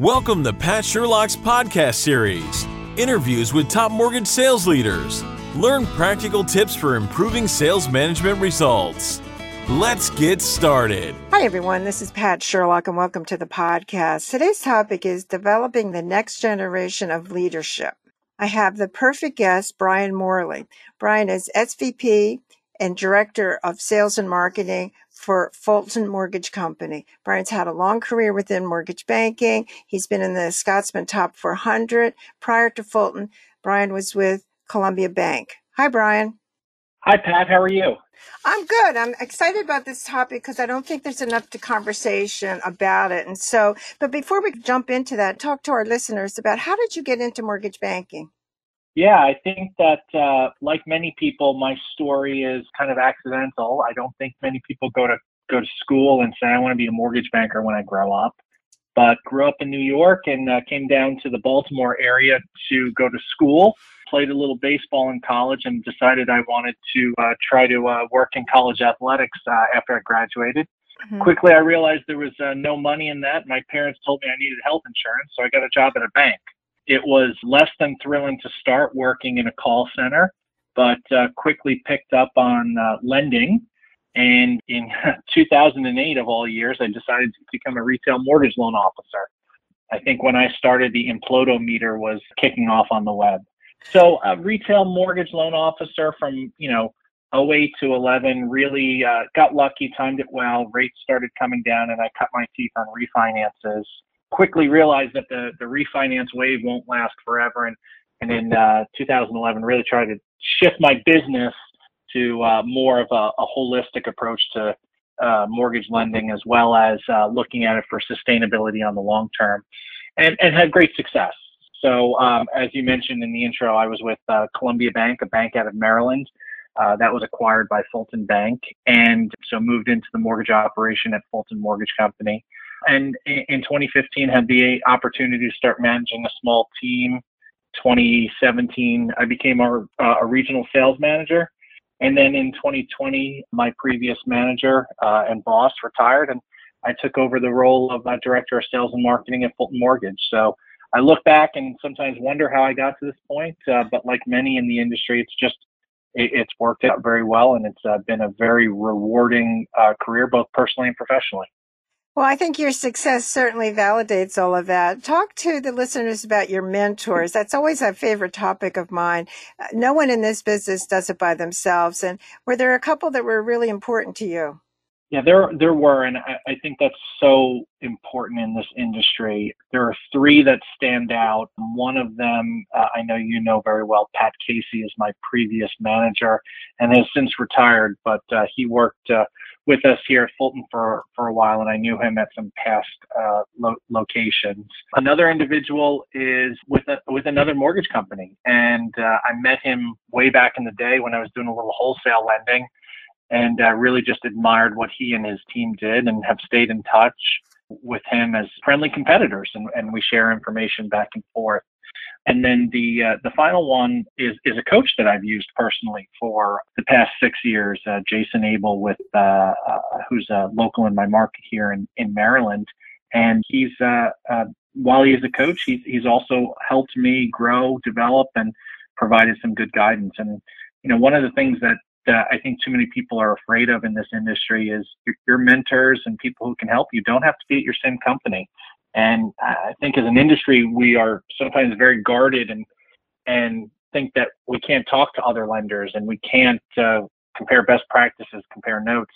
Welcome to Pat Sherlock's podcast series interviews with top mortgage sales leaders. Learn practical tips for improving sales management results. Let's get started. Hi, everyone. This is Pat Sherlock, and welcome to the podcast. Today's topic is developing the next generation of leadership. I have the perfect guest, Brian Morley. Brian is SVP and Director of Sales and Marketing for Fulton Mortgage Company. Brian's had a long career within mortgage banking. He's been in the Scotsman Top 400. Prior to Fulton, Brian was with Columbia Bank. Hi, Brian. Hi, Pat. How are you? I'm good. I'm excited about this topic because I don't think there's enough to conversation about it. And so, but before we jump into that, talk to our listeners about how did you get into mortgage banking? Yeah, I think that uh, like many people, my story is kind of accidental. I don't think many people go to go to school and say I want to be a mortgage banker when I grow up. But grew up in New York and uh, came down to the Baltimore area to go to school. Played a little baseball in college and decided I wanted to uh, try to uh, work in college athletics uh, after I graduated. Mm-hmm. Quickly, I realized there was uh, no money in that. My parents told me I needed health insurance, so I got a job at a bank. It was less than thrilling to start working in a call center, but uh, quickly picked up on uh, lending. And in 2008, of all years, I decided to become a retail mortgage loan officer. I think when I started, the Implodometer was kicking off on the web. So, a retail mortgage loan officer from, you know, 08 to 11 really uh, got lucky, timed it well. Rates started coming down, and I cut my teeth on refinances quickly realized that the, the refinance wave won't last forever. And, and in uh, 2011, really tried to shift my business to uh, more of a, a, holistic approach to uh, mortgage lending, as well as uh, looking at it for sustainability on the long term, and, and had great success. So, um, as you mentioned in the intro, I was with uh, Columbia Bank, a bank out of Maryland. Uh, that was acquired by Fulton Bank, and so moved into the mortgage operation at Fulton Mortgage Company and in 2015 had the opportunity to start managing a small team. 2017, I became a, uh, a regional sales manager. And then in 2020, my previous manager uh, and boss retired, and I took over the role of uh, director of sales and marketing at Fulton Mortgage. So I look back and sometimes wonder how I got to this point. Uh, but like many in the industry, it's just it, it's worked out very well, and it's uh, been a very rewarding uh, career, both personally and professionally. Well, I think your success certainly validates all of that. Talk to the listeners about your mentors. That's always a favorite topic of mine. Uh, no one in this business does it by themselves. And were there a couple that were really important to you? Yeah, there there were, and I, I think that's so important in this industry. There are three that stand out. One of them, uh, I know you know very well. Pat Casey is my previous manager and has since retired, but uh, he worked uh, with us here at Fulton for, for a while, and I knew him at some past uh, lo- locations. Another individual is with a, with another mortgage company, and uh, I met him way back in the day when I was doing a little wholesale lending, and uh, really just admired what he and his team did, and have stayed in touch with him as friendly competitors, and, and we share information back and forth. And then the uh, the final one is is a coach that I've used personally for the past six years, uh, Jason Abel, with uh, uh who's a local in my market here in in Maryland, and he's uh, uh, while he's a coach, he's he's also helped me grow, develop, and provided some good guidance. And you know, one of the things that that I think too many people are afraid of in this industry is your, your mentors and people who can help you don't have to be at your same company. And I think as an industry, we are sometimes very guarded and and think that we can't talk to other lenders and we can't uh, compare best practices, compare notes.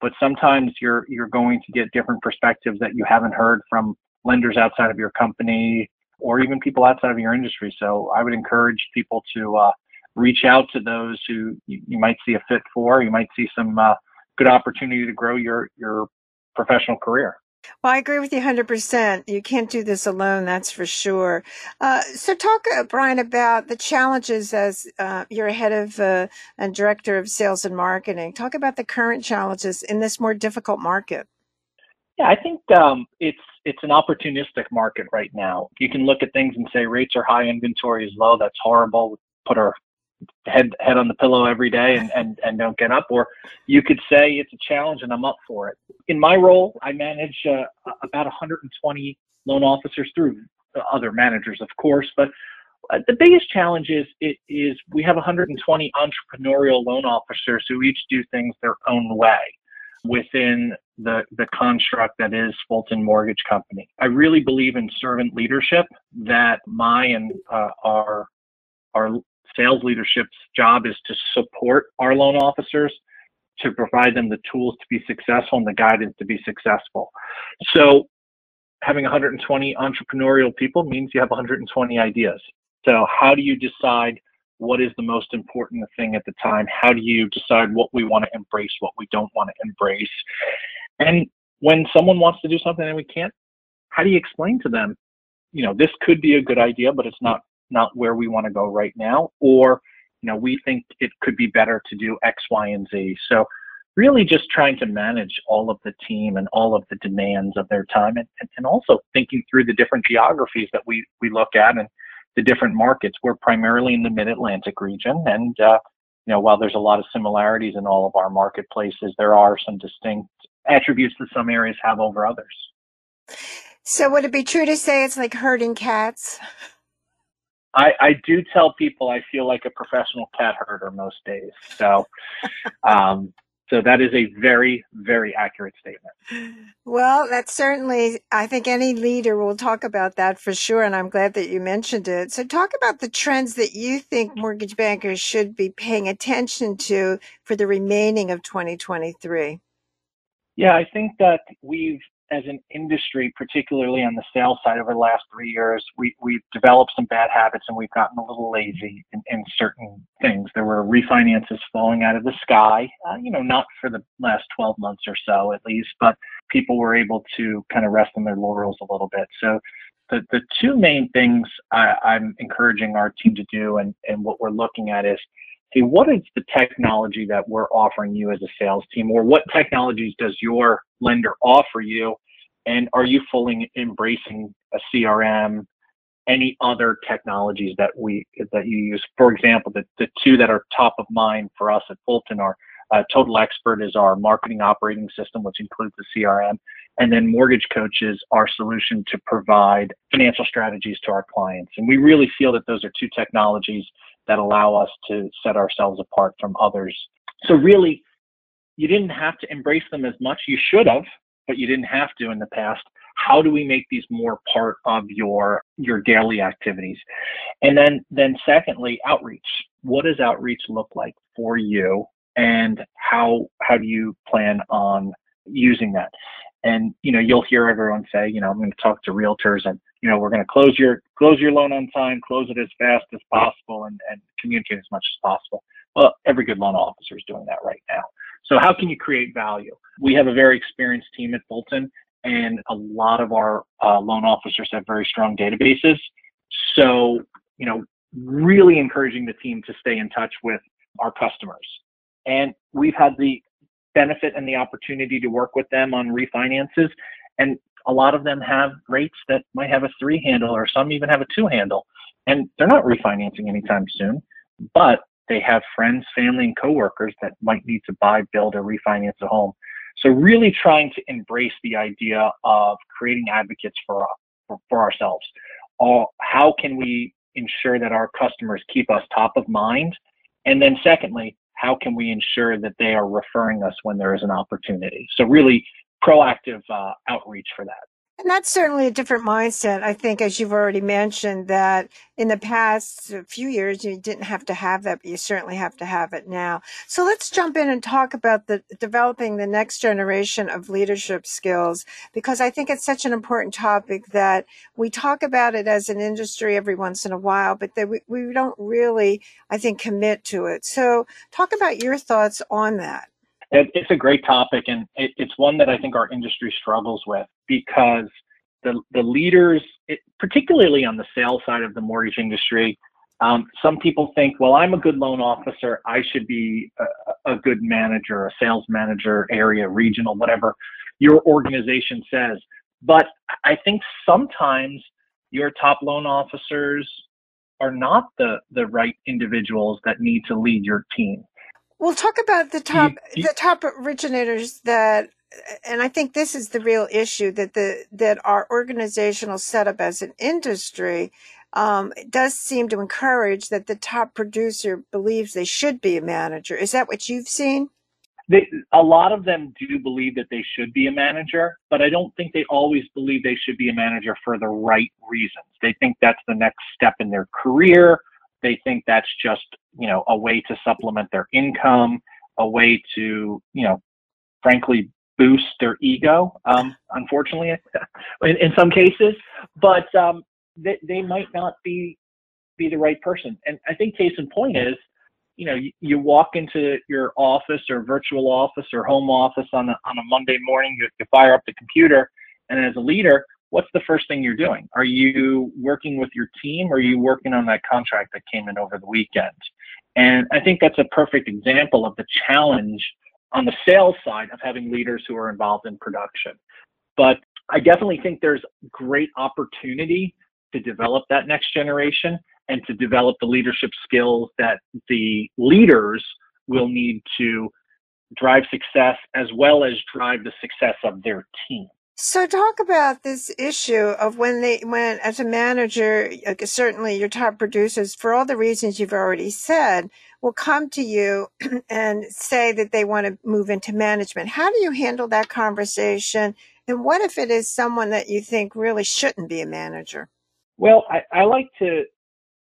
But sometimes you're you're going to get different perspectives that you haven't heard from lenders outside of your company or even people outside of your industry. So I would encourage people to uh, reach out to those who you, you, might see a fit for. You might see some uh, good opportunity to grow your your professional career. Well, I agree with you 100%. You can't do this alone, that's for sure. Uh, so, talk, uh, Brian, about the challenges as uh, you're head of uh, and director of sales and marketing. Talk about the current challenges in this more difficult market. Yeah, I think um, it's it's an opportunistic market right now. You can look at things and say rates are high, inventory is low. That's horrible. Put our head head on the pillow every day and, and, and don't get up. Or you could say it's a challenge and I'm up for it. In my role, I manage uh, about 120 loan officers through other managers, of course, but uh, the biggest challenge is it is we have 120 entrepreneurial loan officers who each do things their own way within the the construct that is Fulton Mortgage Company. I really believe in servant leadership. That my and uh, our our sales leadership's job is to support our loan officers to provide them the tools to be successful and the guidance to be successful. So having 120 entrepreneurial people means you have 120 ideas. So how do you decide what is the most important thing at the time? How do you decide what we want to embrace, what we don't want to embrace? And when someone wants to do something and we can't, how do you explain to them, you know, this could be a good idea, but it's not not where we want to go right now, or you know, we think it could be better to do X, Y, and Z. So really just trying to manage all of the team and all of the demands of their time and, and also thinking through the different geographies that we, we look at and the different markets. We're primarily in the mid-Atlantic region and, uh, you know, while there's a lot of similarities in all of our marketplaces, there are some distinct attributes that some areas have over others. So would it be true to say it's like herding cats? I, I do tell people I feel like a professional cat herder most days. So, um, so that is a very, very accurate statement. Well, that's certainly, I think any leader will talk about that for sure. And I'm glad that you mentioned it. So talk about the trends that you think mortgage bankers should be paying attention to for the remaining of 2023. Yeah, I think that we've as an industry, particularly on the sales side over the last three years, we, we've developed some bad habits and we've gotten a little lazy in, in certain things. There were refinances falling out of the sky, uh, you know, not for the last 12 months or so at least, but people were able to kind of rest on their laurels a little bit. So the, the two main things I, I'm encouraging our team to do and, and what we're looking at is what is the technology that we're offering you as a sales team or what technologies does your lender offer you? And are you fully embracing a crm any other technologies that we that you use? For example the, the two that are top of mind for us at fulton are uh, total expert is our marketing operating system which includes the crm and then mortgage coach is our solution to provide financial strategies to our clients. And we really feel that those are two technologies that allow us to set ourselves apart from others. So really, you didn't have to embrace them as much. You should have, but you didn't have to in the past. How do we make these more part of your your daily activities? And then then secondly, outreach. What does outreach look like for you and how how do you plan on using that? And you know, you'll hear everyone say, you know, I'm going to talk to realtors and you know, we're going to close your close your loan on time, close it as fast as possible, and, and communicate as much as possible. Well, every good loan officer is doing that right now. So how can you create value? We have a very experienced team at Fulton, and a lot of our uh, loan officers have very strong databases. So you know, really encouraging the team to stay in touch with our customers. And we've had the benefit and the opportunity to work with them on refinances. And a lot of them have rates that might have a three handle or some even have a two handle. And they're not refinancing anytime soon, but they have friends, family, and coworkers that might need to buy, build, or refinance a home. So really trying to embrace the idea of creating advocates for, for, for ourselves. All, how can we ensure that our customers keep us top of mind? And then secondly, how can we ensure that they are referring us when there is an opportunity? So really proactive uh, outreach for that. And that's certainly a different mindset. I think, as you've already mentioned, that in the past few years, you didn't have to have that, but you certainly have to have it now. So let's jump in and talk about the developing the next generation of leadership skills, because I think it's such an important topic that we talk about it as an industry every once in a while, but that we, we don't really, I think, commit to it. So talk about your thoughts on that. It, it's a great topic, and it, it's one that I think our industry struggles with because the the leaders, it, particularly on the sales side of the mortgage industry, um, some people think, well, I'm a good loan officer, I should be a, a good manager, a sales manager, area, regional, whatever your organization says. But I think sometimes your top loan officers are not the the right individuals that need to lead your team. We'll talk about the top you, you, the top originators that and I think this is the real issue that the that our organizational setup as an industry um, does seem to encourage that the top producer believes they should be a manager. Is that what you've seen? They, a lot of them do believe that they should be a manager, but I don't think they always believe they should be a manager for the right reasons. They think that's the next step in their career. They think that's just, you know, a way to supplement their income, a way to, you know, frankly, boost their ego, um, unfortunately, in, in, some cases. But um, they, they might not be be the right person. And I think case in point is, you know, you, you walk into your office or virtual office or home office on a, on a Monday morning, you, you fire up the computer, and as a leader, what's the first thing you're doing? Are you working with your team or are you working on that contract that came in over the weekend? And I think that's a perfect example of the challenge on the sales side of having leaders who are involved in production. But I definitely think there's great opportunity to develop that next generation and to develop the leadership skills that the leaders will need to drive success as well as drive the success of their team. So talk about this issue of when they, when as a manager, uh, certainly your top producers, for all the reasons you've already said, will come to you and say that they want to move into management. How do you handle that conversation? And what if it is someone that you think really shouldn't be a manager? Well, I, I like to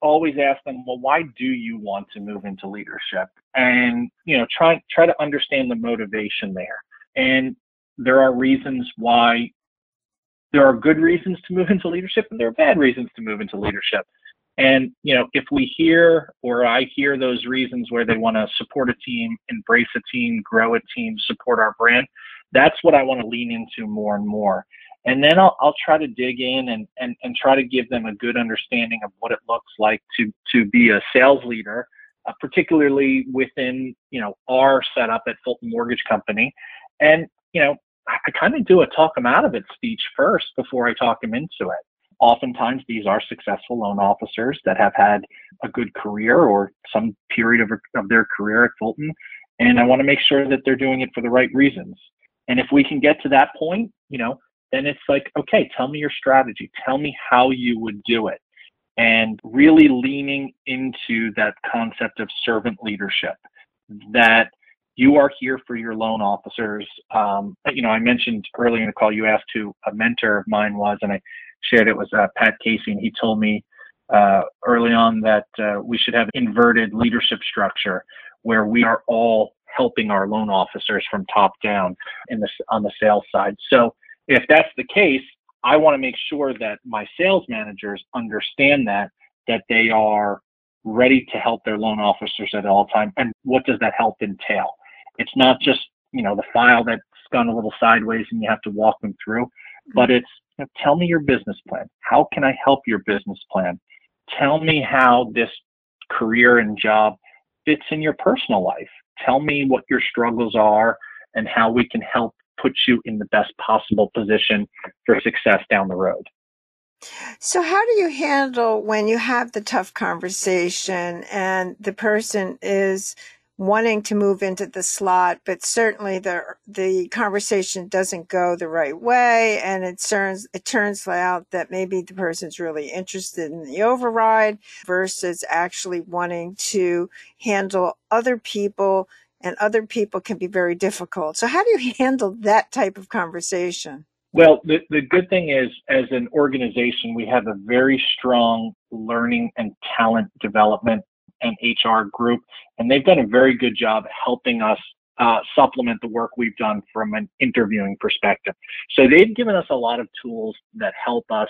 always ask them, well, why do you want to move into leadership? And, you know, try, try to understand the motivation there. And there are reasons why there are good reasons to move into leadership and there are bad reasons to move into leadership. And, you know, if we hear or I hear those reasons where they want to support a team, embrace a team, grow a team, support our brand, that's what I want to lean into more and more and then I'll, I'll try to dig in and, and, and try to give them a good understanding of what it looks like to, to be a sales leader, uh, particularly within, you know, our setup at Fulton Mortgage Company. And, you know, I, kind of do a talk them out of it speech first before I talk them into it. Oftentimes, these are successful loan officers that have had a good career or some period of, of their career at Fulton. And I want to make sure that they're doing it for the right reasons. And if we can get to that point, you know, then it's like, okay, tell me your strategy. Tell me how you would do it. And really leaning into that concept of servant leadership that you are here for your loan officers. Um, you know, I mentioned earlier in the call, you asked who a mentor of mine was, and I shared it was uh, Pat Casey, and he told me uh, early on that uh, we should have an inverted leadership structure where we are all helping our loan officers from top down in the on the sales side. So if that's the case, I want to make sure that my sales managers understand that, that they are ready to help their loan officers at all time. And what does that help entail? It's not just, you know, the file that's gone a little sideways and you have to walk them through, but mm-hmm. it's you know, tell me your business plan. How can I help your business plan? Tell me how this career and job fits in your personal life. Tell me what your struggles are and how we can help put you in the best possible position for success down the road. So, how do you handle when you have the tough conversation and the person is wanting to move into the slot, but certainly the the conversation doesn't go the right way, and it turns it turns out that maybe the person's really interested in the override versus actually wanting to handle other people and other people can be very difficult. So, how do you handle that type of conversation? Well, the, the good thing is, as an organization, we have a very strong learning and talent development and HR group, and they've done a very good job helping us uh, supplement the work we've done from an interviewing perspective. So they've given us a lot of tools that help us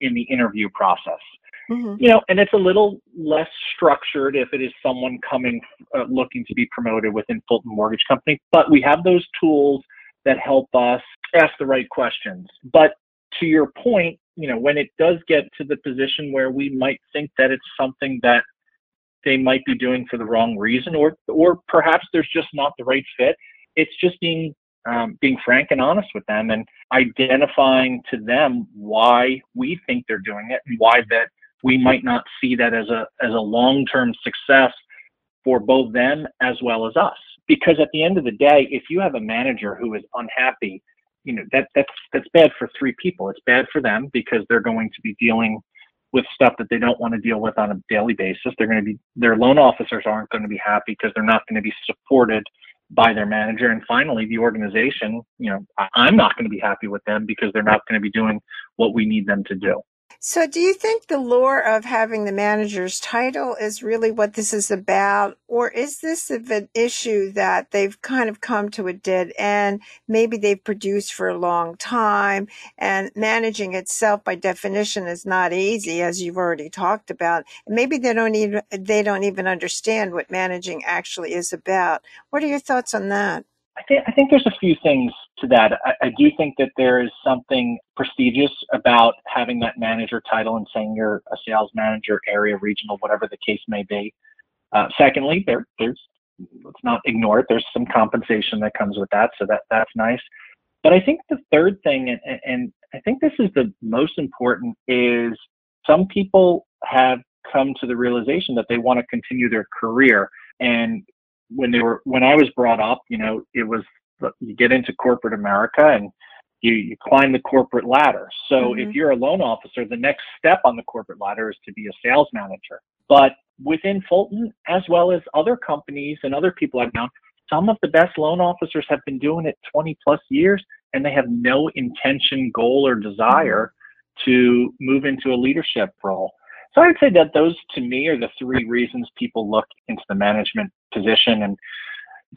in the interview process. Mm-hmm. You know, and it's a little less structured if it is someone coming uh, looking to be promoted within Fulton Mortgage Company, but we have those tools that help us ask the right questions. But to your point, you know, when it does get to the position where we might think that it's something that they might be doing for the wrong reason, or or perhaps there's just not the right fit. It's just being um, being frank and honest with them and identifying to them why we think they're doing it and why that we might not see that as a as a long-term success for both them as well as us. because at the end of the day, if you have a manager who is unhappy, you know that that's that's bad for three people. It's bad for them because they're going to be dealing with stuff that they don't want to deal with on a daily basis. They're going to be their loan officers aren't going to be happy because they're not going to be supported by their manager. And finally, the organization, you know, I'm not going to be happy with them because they're not going to be doing what we need them to do. So, do you think the lure of having the manager's title is really what this is about? Or is this an issue that they've kind of come to a dead end? Maybe they've produced for a long time and managing itself by definition is not easy, as you've already talked about. maybe they don't even, they don't even understand what managing actually is about. What are your thoughts on that? I think I think there's a few things to that. I, I, do think that there is something prestigious about having that manager title and saying you're a sales manager, area, regional, whatever the case may be. Uh, secondly, there there's let's not ignore it. There's some compensation that comes with that, so that that's nice. But I think the third thing, and, and I think this is the most important, is some people have come to the realization that they want to continue their career and when they were when I was brought up, you know, it was you get into corporate America and you, you climb the corporate ladder. So mm-hmm. if you're a loan officer, the next step on the corporate ladder is to be a sales manager. But within Fulton, as well as other companies and other people I've known, some of the best loan officers have been doing it 20 plus years and they have no intention, goal, or desire mm-hmm. to move into a leadership role. So I'd say that those to me are the three reasons people look into the management position and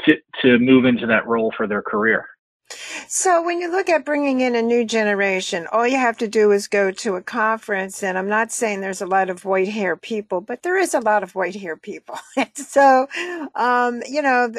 to, to move into that role for their career. So when you look at bringing in a new generation, all you have to do is go to a conference. And I'm not saying there's a lot of white hair people, but there is a lot of white hair people. so, um, you know,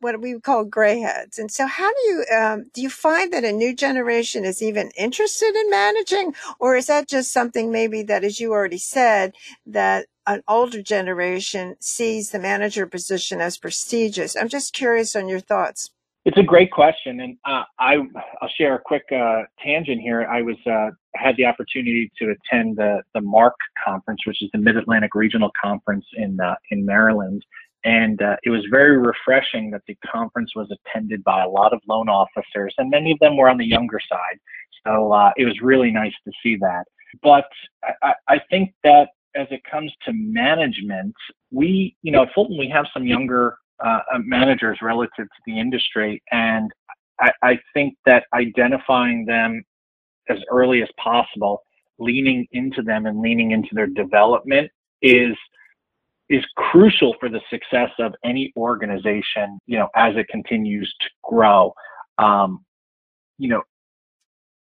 what we call gray heads. And so how do you, um, do you find that a new generation is even interested in managing? Or is that just something maybe that, as you already said, that an older generation sees the manager position as prestigious? I'm just curious on your thoughts. It's a great question, and uh, I I'll share a quick uh, tangent here. I was uh, had the opportunity to attend the the MARC conference, which is the Mid Atlantic Regional Conference in uh, in Maryland, and uh, it was very refreshing that the conference was attended by a lot of loan officers, and many of them were on the younger side. So uh, it was really nice to see that. But I, I think that as it comes to management, we, you know, at Fulton, we have some younger uh, uh, managers relative to the industry. And I, I think that identifying them as early as possible, leaning into them and leaning into their development is is crucial for the success of any organization, you know, as it continues to grow. Um, you know,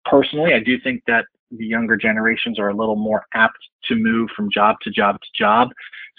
personally, I do think that the younger generations are a little more apt to move from job to job to job.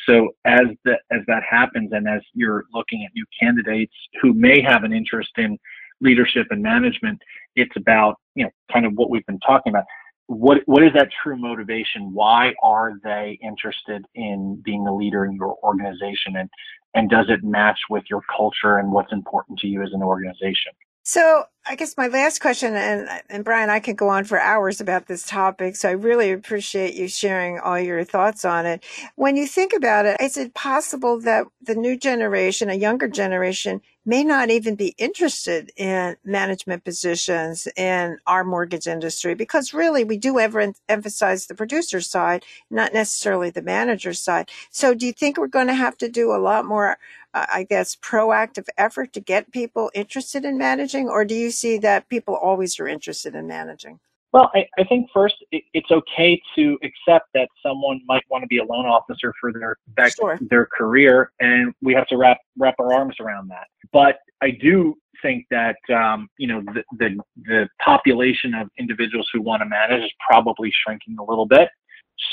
So as that as that happens, and as you're looking at new candidates who may have an interest in leadership and management, it's about you know kind of what we've been talking about. What what is that true motivation? Why are they interested in being a leader in your organization, and and does it match with your culture and what's important to you as an organization? So I guess my last question, and and Brian, I could go on for hours about this topic. So I really appreciate you sharing all your thoughts on it. When you think about it, is it possible that the new generation, a younger generation, may not even be interested in management positions in our mortgage industry because really we do ever emphasize the producer side, not necessarily the manager side. So do you think we're going to have to do a lot more uh, I guess, proactive effort to get people interested in managing, or do you see that people always are interested in managing? Well, I, I think first it, it's okay to accept that someone might want to be a loan officer for their sure. their career, and we have to wrap wrap our arms around that. But I do think that um, you know the, the the population of individuals who want to manage is probably shrinking a little bit.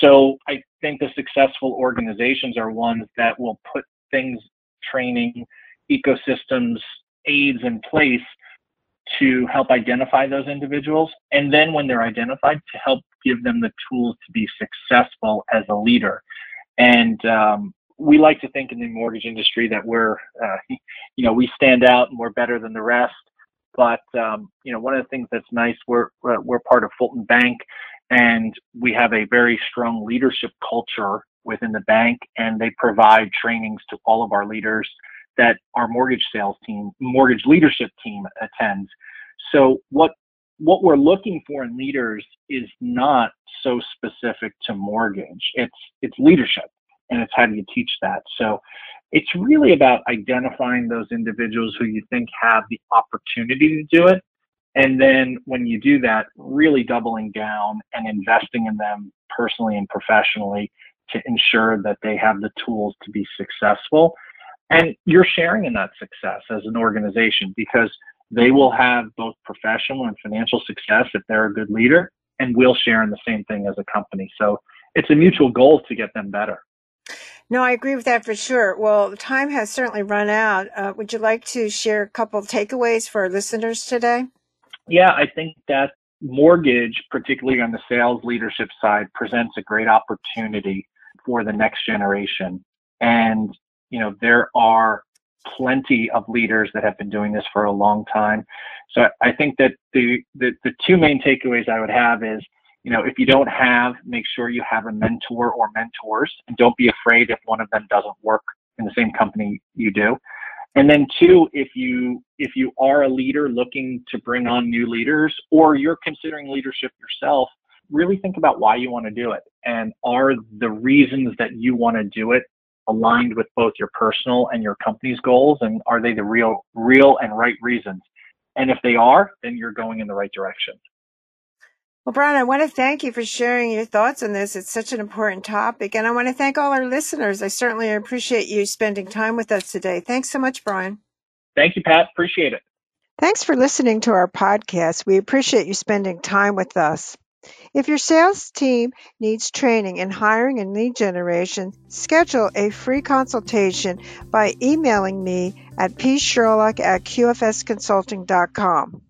So I think the successful organizations are ones that will put things training, ecosystems, aids in place to help identify those individuals. And then when they're identified, to help give them the tools to be successful as a leader. And um, we like to think in the mortgage industry that we're, uh, you know, we stand out and we're better than the rest. But um, you know, one of the things that's nice, we're we're part of Fulton Bank, and we have a very strong leadership culture within the bank, and they provide trainings to all of our leaders that our mortgage sales team, mortgage leadership team attends. So what what we're looking for in leaders is not so specific to mortgage. It's it's leadership and it's how do you teach that. So it's really about identifying those individuals who you think have the opportunity to do it. And then when you do that, really doubling down and investing in them personally and professionally to ensure that they have the tools to be successful. And you're sharing in that success as an organization because they will have both professional and financial success if they're a good leader, and we'll share in the same thing as a company. So it's a mutual goal to get them better. No, I agree with that for sure. Well, time has certainly run out. Uh, would you like to share a couple of takeaways for our listeners today? Yeah, I think that mortgage, particularly on the sales leadership side, presents a great opportunity for the next generation. And, you know, there are plenty of leaders that have been doing this for a long time. So I think that the, the, the two main takeaways I would have is, you know, if you don't have, make sure you have a mentor or mentors and don't be afraid if one of them doesn't work in the same company you do. And then two, if you if you are a leader looking to bring on new leaders or you're considering leadership yourself, really think about why you want to do it and are the reasons that you want to do it aligned with both your personal and your company's goals and are they the real real and right reasons? And if they are then you're going in the right direction. Well brian i want to thank you for sharing your thoughts on this. It's such an important topic and i want to thank all our listeners. I certainly appreciate you spending time with us today. Thanks so much brian. Thank you pat. Appreciate it. Thanks for listening to our podcast. We appreciate you spending time with us if your sales team needs training in hiring and lead generation, schedule a free consultation by emailing me at psherlock at qfsconsulting.com.